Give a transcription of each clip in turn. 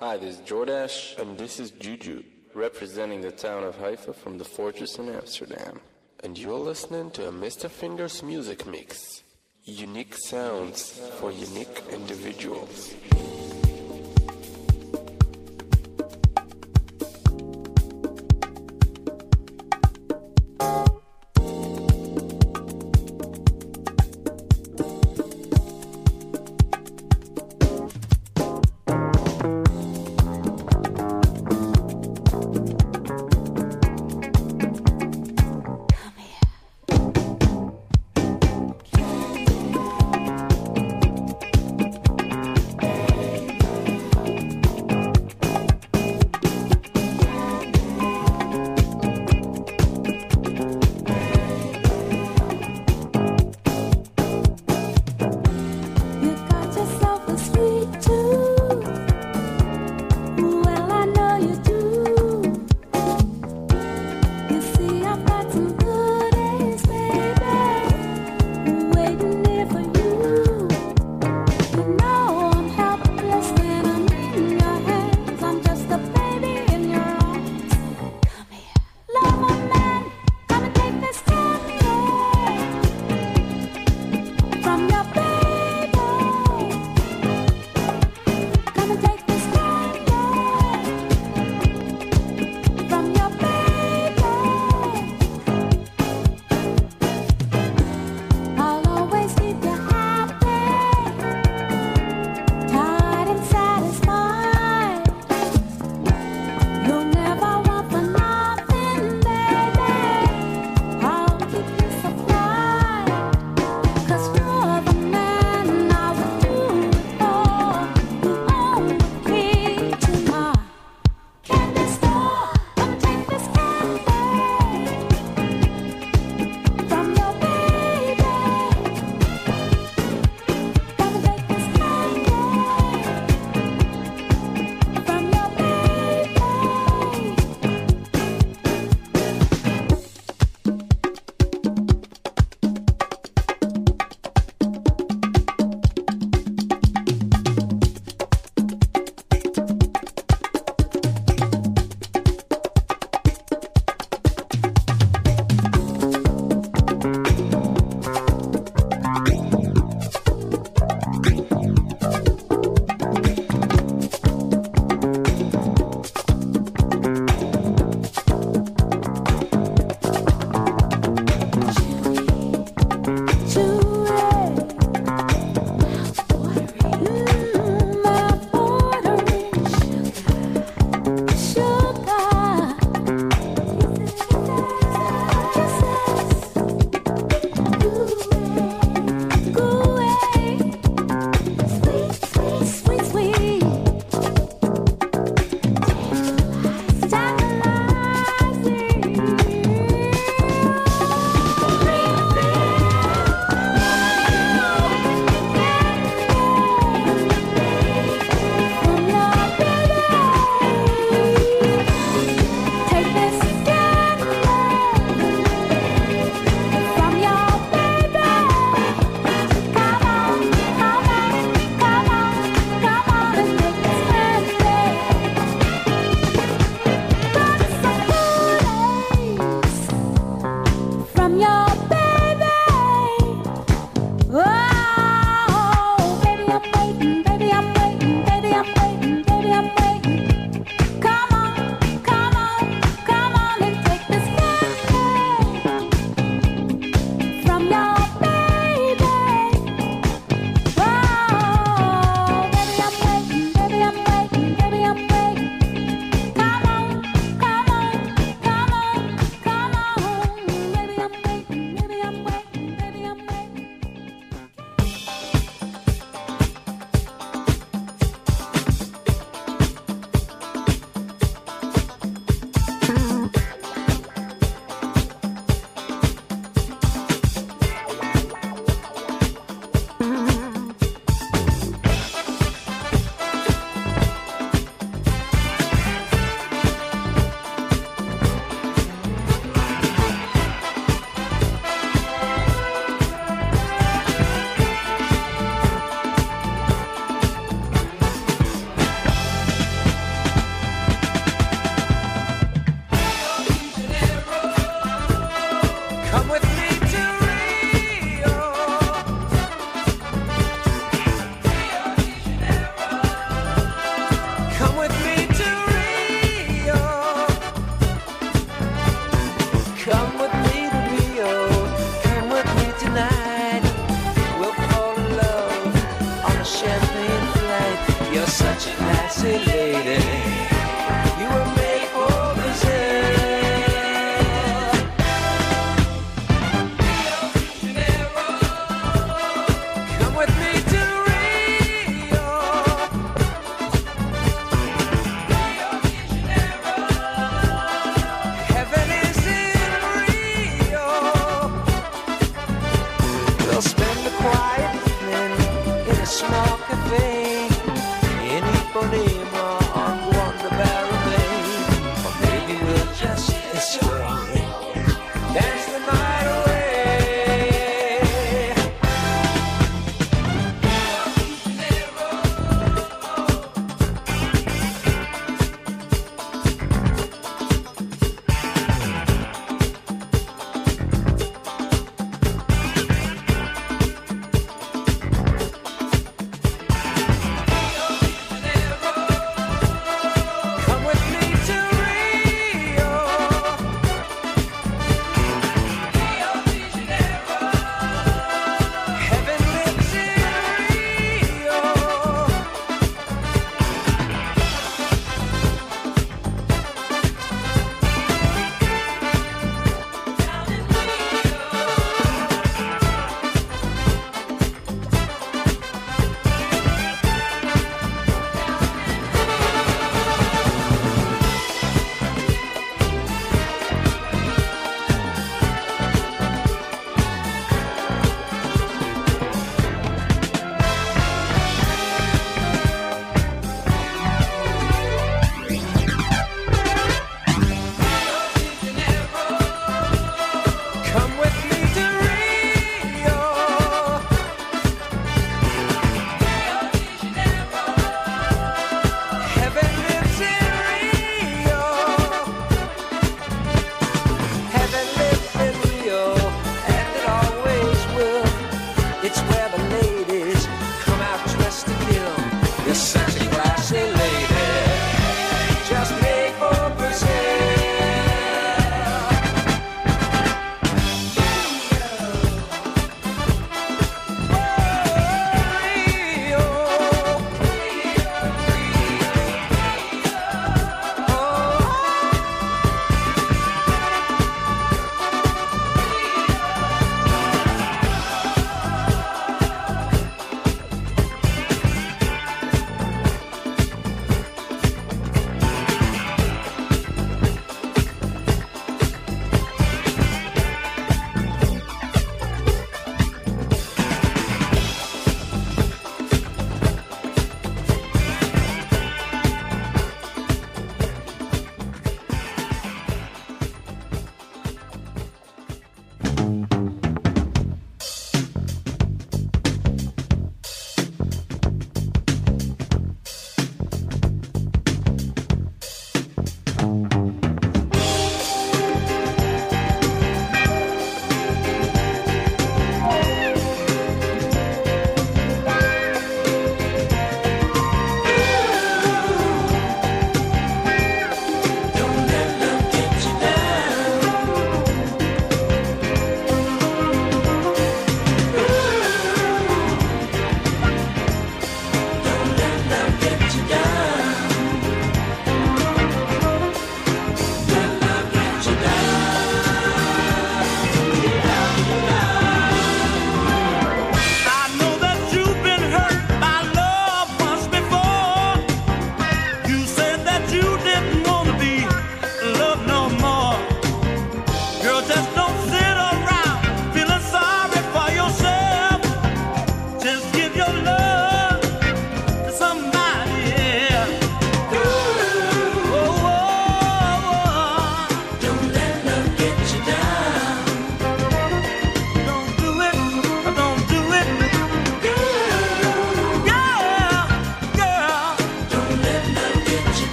Hi, this is Jordash, And this is Juju. representing the town of Haifa from the fortress in Amsterdam. And you're listening to a Mr. Fingers music mix. Unique sounds for unique individuals.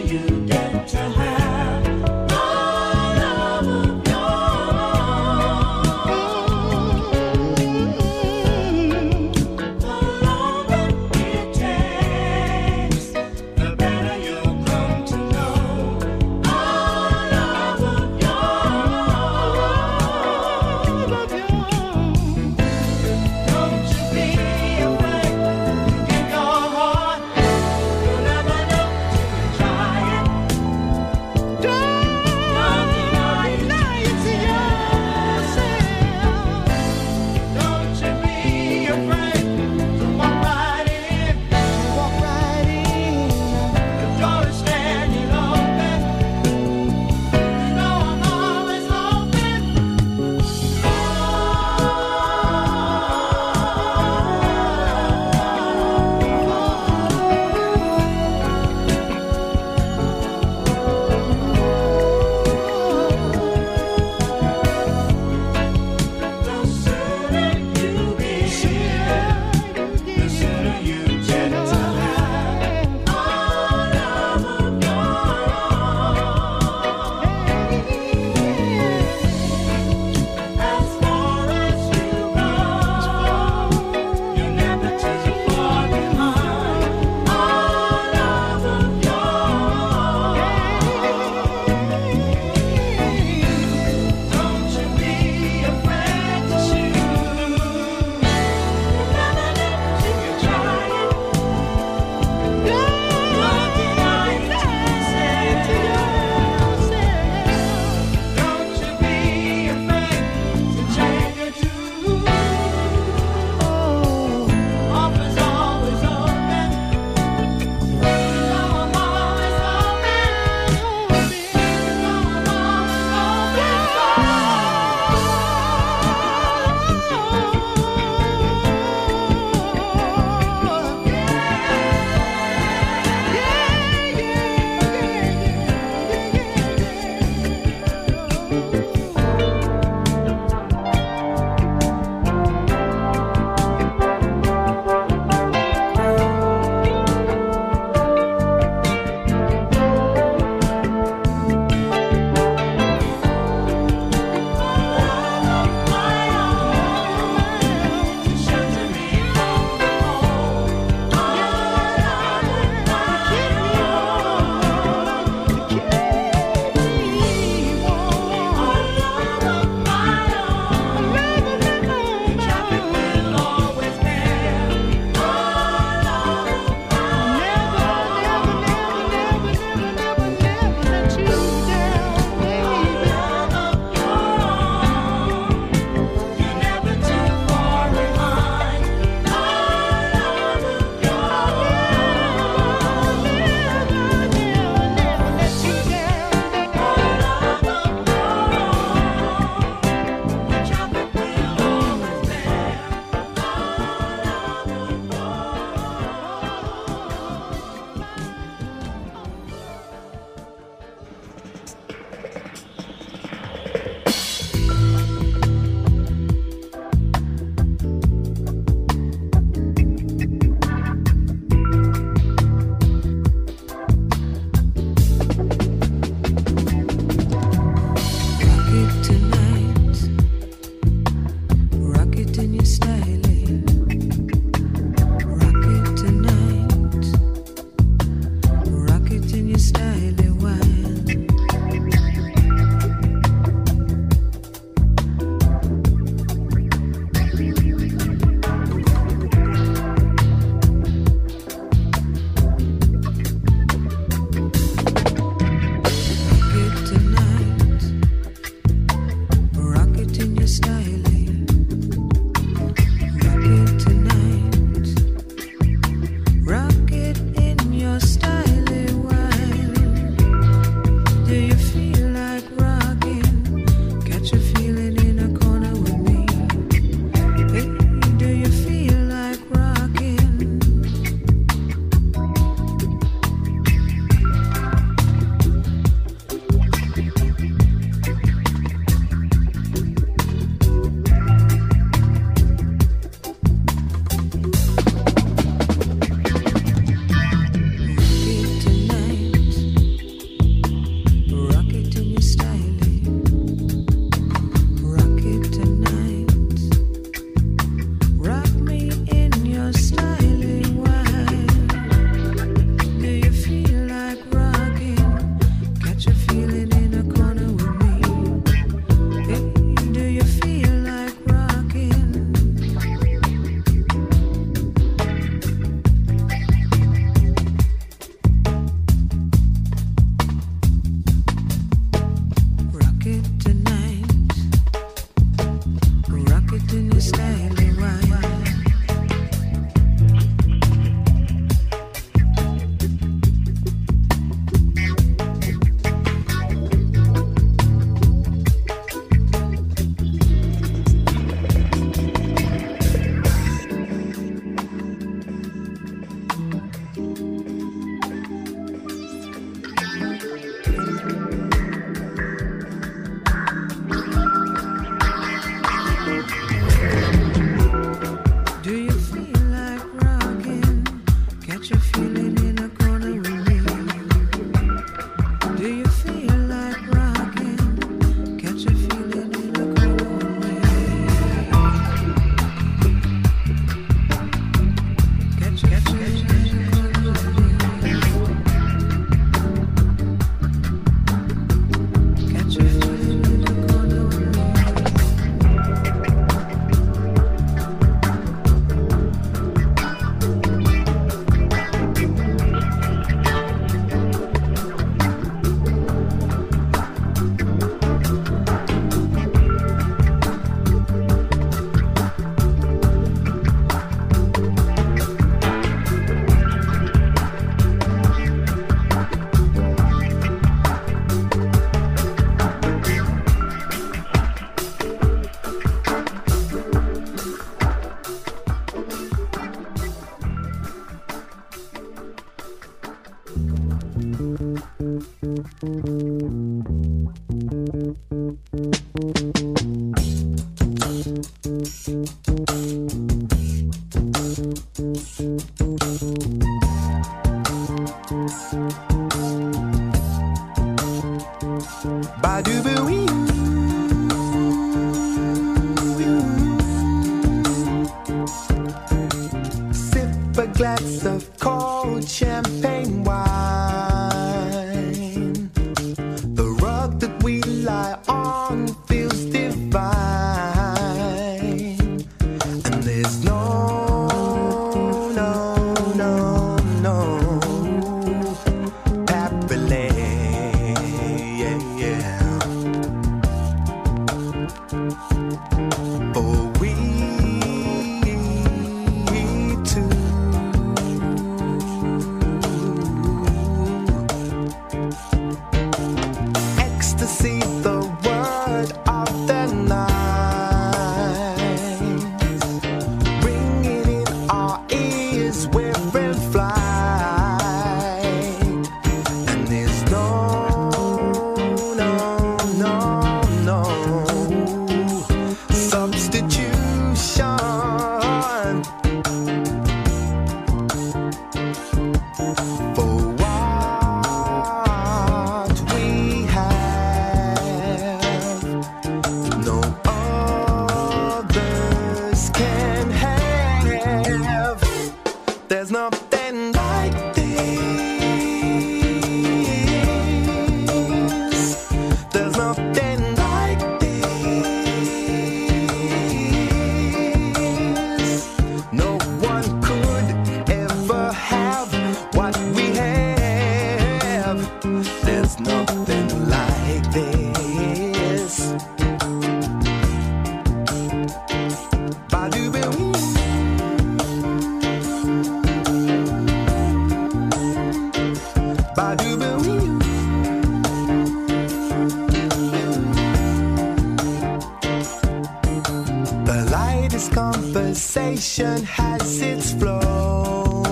Rocket get to styly a conversation has its flow.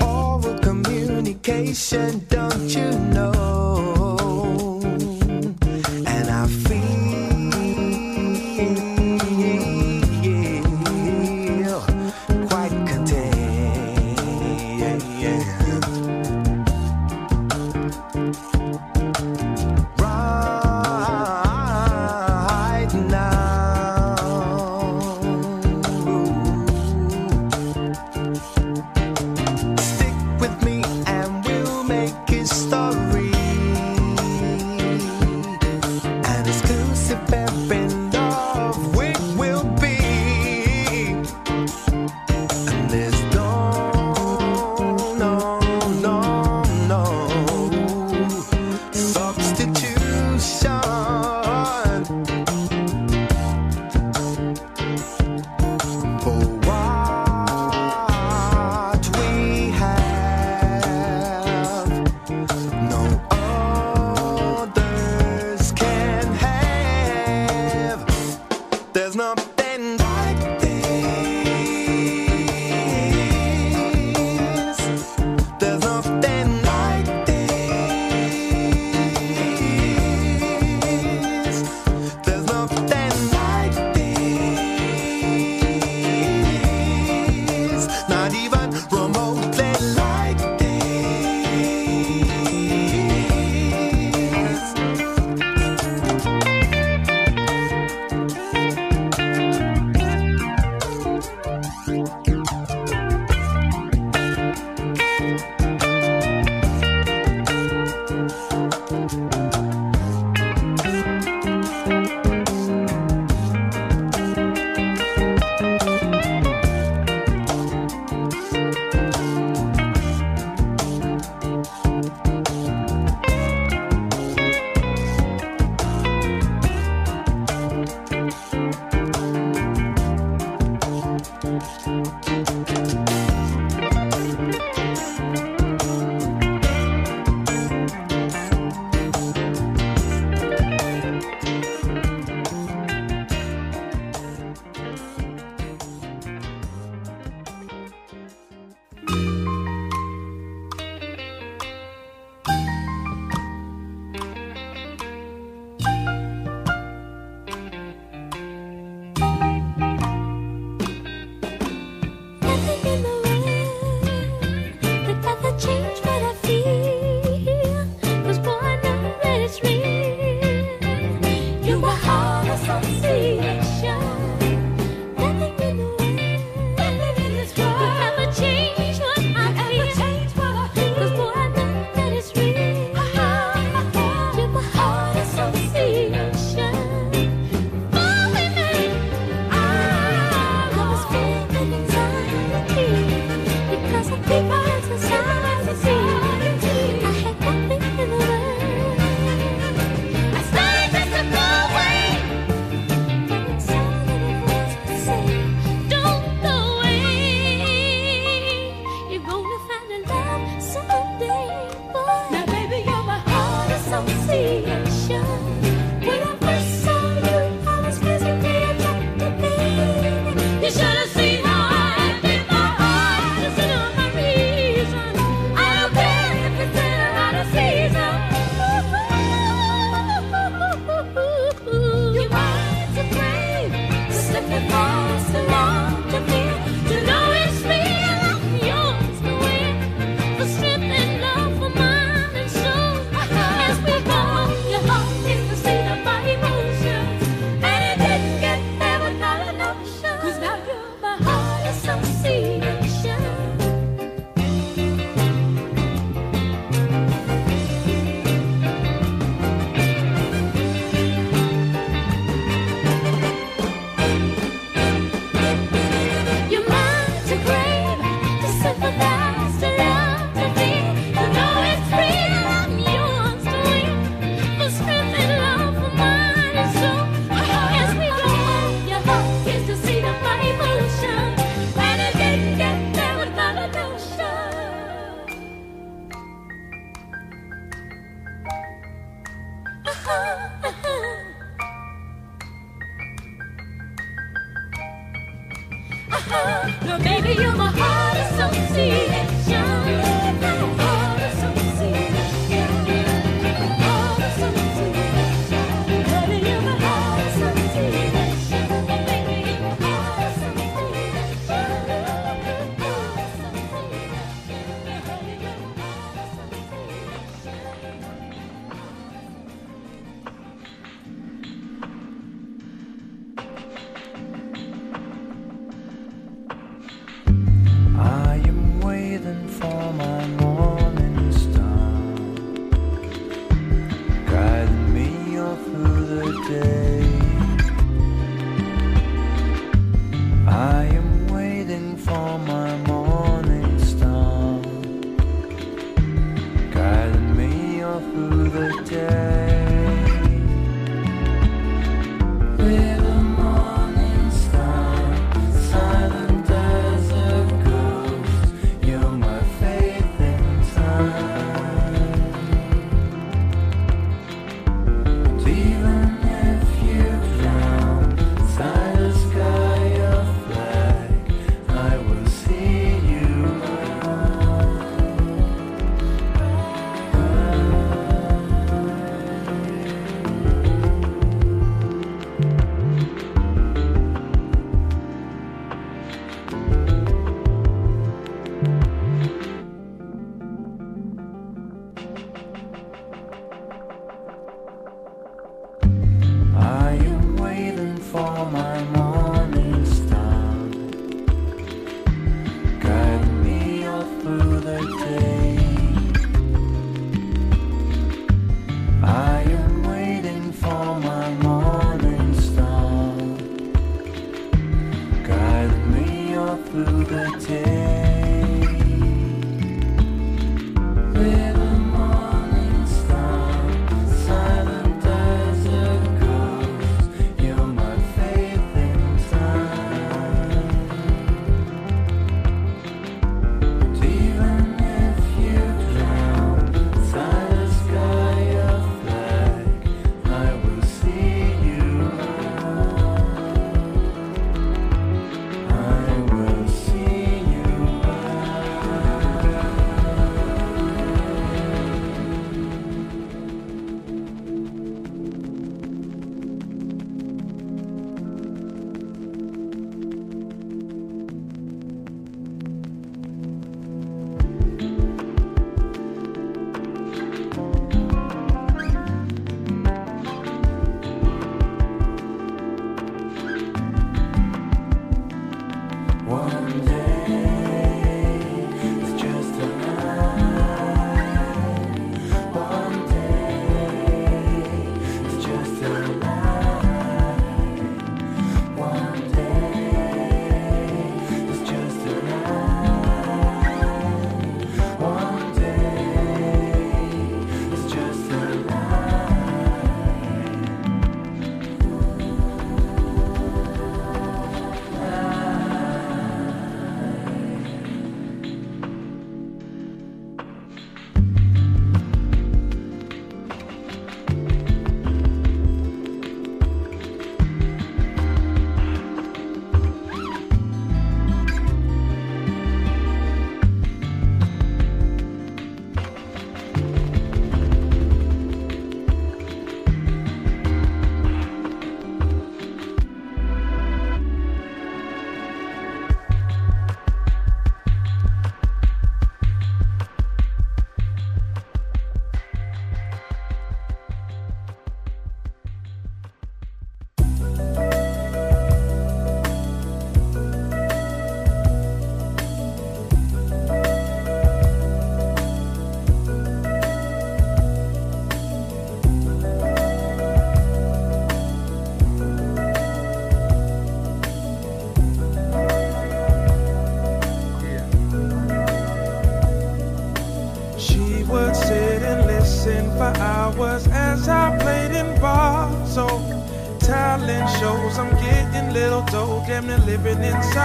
Oral communication,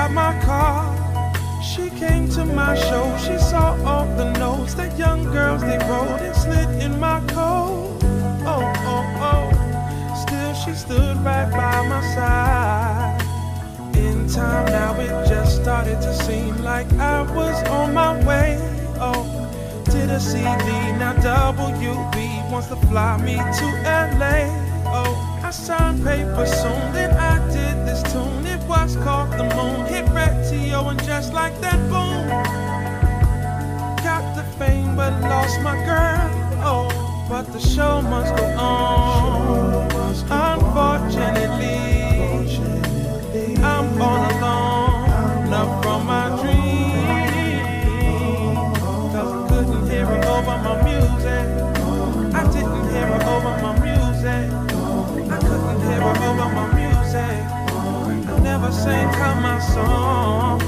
inside my car. She came to my show, she saw all the notes that young girls they wrote and slid in my coat. Oh, oh, oh. Still, she stood right by my side. In time now, it just started to seem like I was on my way. Oh, did a CD, now WB wants to fly me to LA. Oh, I signed papers soon, then I did was called The Moon, hit radio, and just like that, boom. Got the fame, but lost my girl. Oh, but the show must go on. Unfortunately, Never out my song.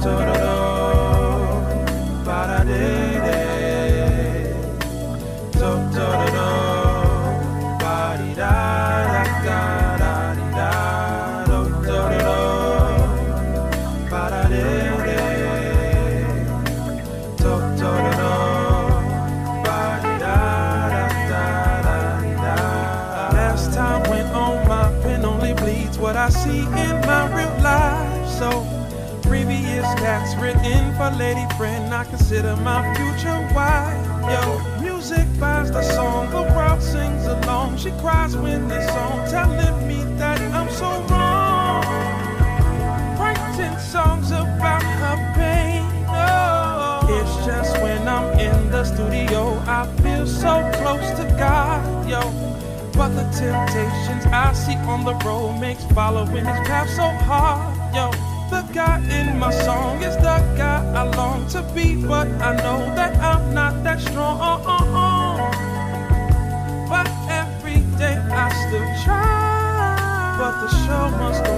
Do, So, previous cats written for lady friend, I consider my future wife. Yo, music buys the song, the world sings along. She cries when this song telling me that I'm so wrong. Writing songs about her pain. Oh, it's just when I'm in the studio, I feel so close to God, yo. But the temptations I see on the road makes following his path so hard, yo. The guy in my song is the guy I long to be, but I know that I'm not that strong. But every day I still try. But the show must go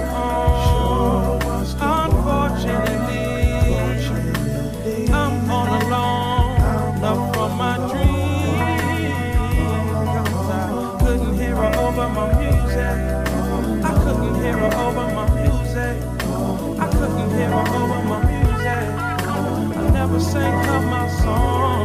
song.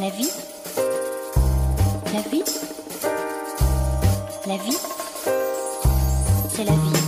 La vie. La vie. La vie. C'est la vie.